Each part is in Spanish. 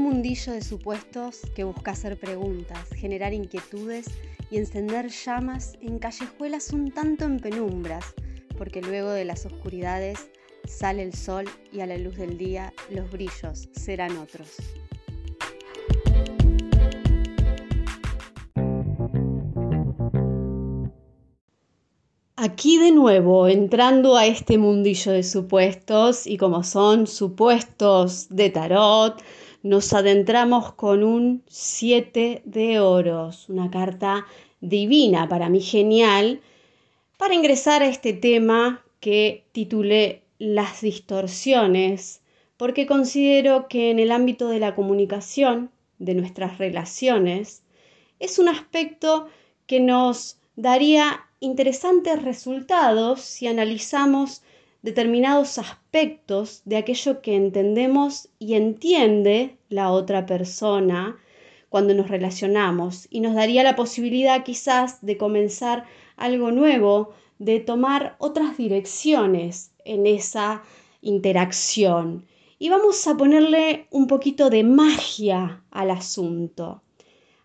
Un mundillo de supuestos que busca hacer preguntas, generar inquietudes y encender llamas en callejuelas un tanto en penumbras, porque luego de las oscuridades sale el sol y a la luz del día los brillos serán otros. Aquí de nuevo, entrando a este mundillo de supuestos y como son supuestos de tarot, nos adentramos con un 7 de oros, una carta divina, para mí genial, para ingresar a este tema que titulé Las distorsiones, porque considero que en el ámbito de la comunicación, de nuestras relaciones, es un aspecto que nos daría interesantes resultados si analizamos determinados aspectos de aquello que entendemos y entiende la otra persona cuando nos relacionamos y nos daría la posibilidad quizás de comenzar algo nuevo, de tomar otras direcciones en esa interacción. Y vamos a ponerle un poquito de magia al asunto.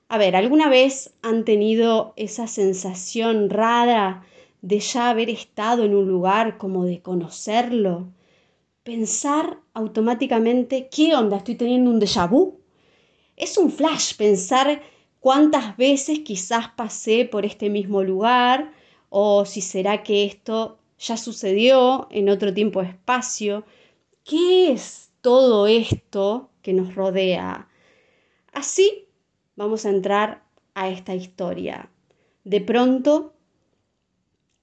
A ver, ¿alguna vez han tenido esa sensación rara de ya haber estado en un lugar como de conocerlo? Pensar automáticamente, ¿qué onda? ¿Estoy teniendo un déjà vu? Es un flash pensar cuántas veces quizás pasé por este mismo lugar o si será que esto ya sucedió en otro tiempo espacio. ¿Qué es todo esto que nos rodea? Así vamos a entrar a esta historia. De pronto,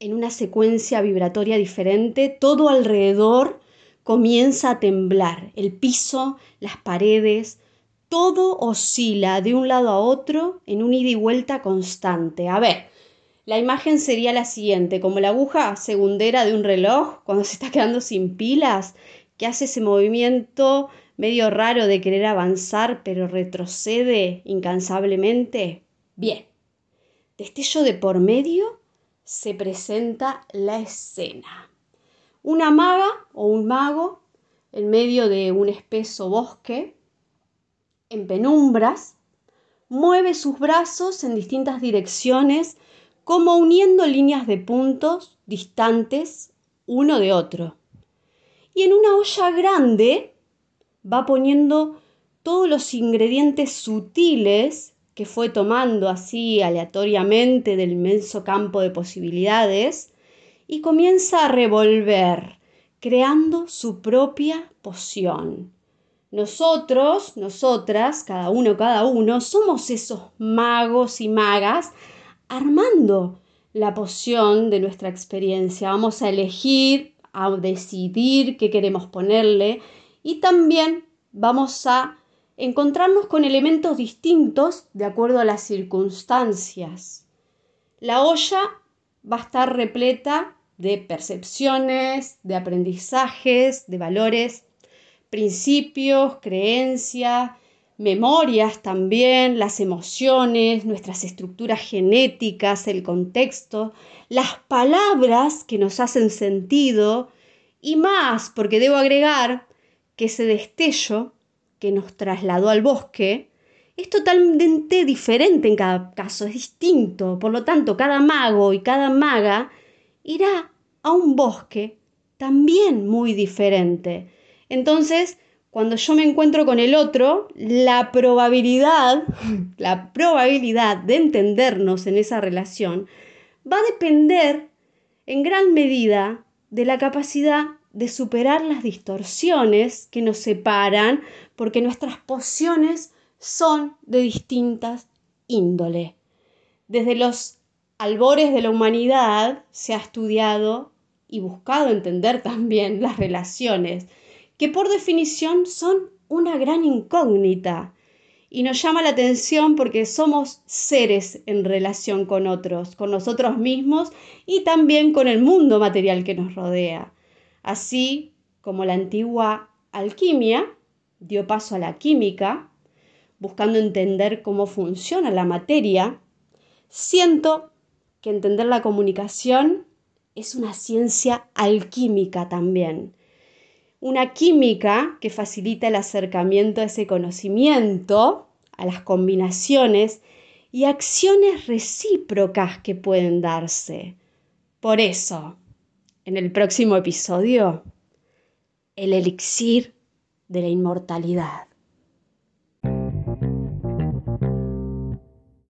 en una secuencia vibratoria diferente, todo alrededor comienza a temblar. El piso, las paredes, todo oscila de un lado a otro en un ida y vuelta constante. A ver, la imagen sería la siguiente, como la aguja segundera de un reloj cuando se está quedando sin pilas, que hace ese movimiento medio raro de querer avanzar pero retrocede incansablemente? Bien, destello de por medio se presenta la escena. Una maga o un mago en medio de un espeso bosque, en penumbras, mueve sus brazos en distintas direcciones como uniendo líneas de puntos distantes uno de otro. Y en una olla grande va poniendo todos los ingredientes sutiles que fue tomando así aleatoriamente del inmenso campo de posibilidades y comienza a revolver, creando su propia poción. Nosotros, nosotras, cada uno, cada uno, somos esos magos y magas armando la poción de nuestra experiencia. Vamos a elegir, a decidir qué queremos ponerle y también vamos a encontrarnos con elementos distintos de acuerdo a las circunstancias. La olla va a estar repleta de percepciones, de aprendizajes, de valores, principios, creencias, memorias también, las emociones, nuestras estructuras genéticas, el contexto, las palabras que nos hacen sentido y más, porque debo agregar que ese destello que nos trasladó al bosque es totalmente diferente en cada caso, es distinto. Por lo tanto, cada mago y cada maga irá a un bosque también muy diferente. Entonces, cuando yo me encuentro con el otro, la probabilidad, la probabilidad de entendernos en esa relación va a depender en gran medida de la capacidad de superar las distorsiones que nos separan porque nuestras pociones son de distintas índole. Desde los albores de la humanidad se ha estudiado y buscado entender también las relaciones, que por definición son una gran incógnita. Y nos llama la atención porque somos seres en relación con otros, con nosotros mismos y también con el mundo material que nos rodea. Así como la antigua alquimia dio paso a la química, buscando entender cómo funciona la materia, siento que entender la comunicación es una ciencia alquímica también. una química que facilita el acercamiento a ese conocimiento, a las combinaciones y acciones recíprocas que pueden darse. Por eso, en el próximo episodio, el elixir de la inmortalidad.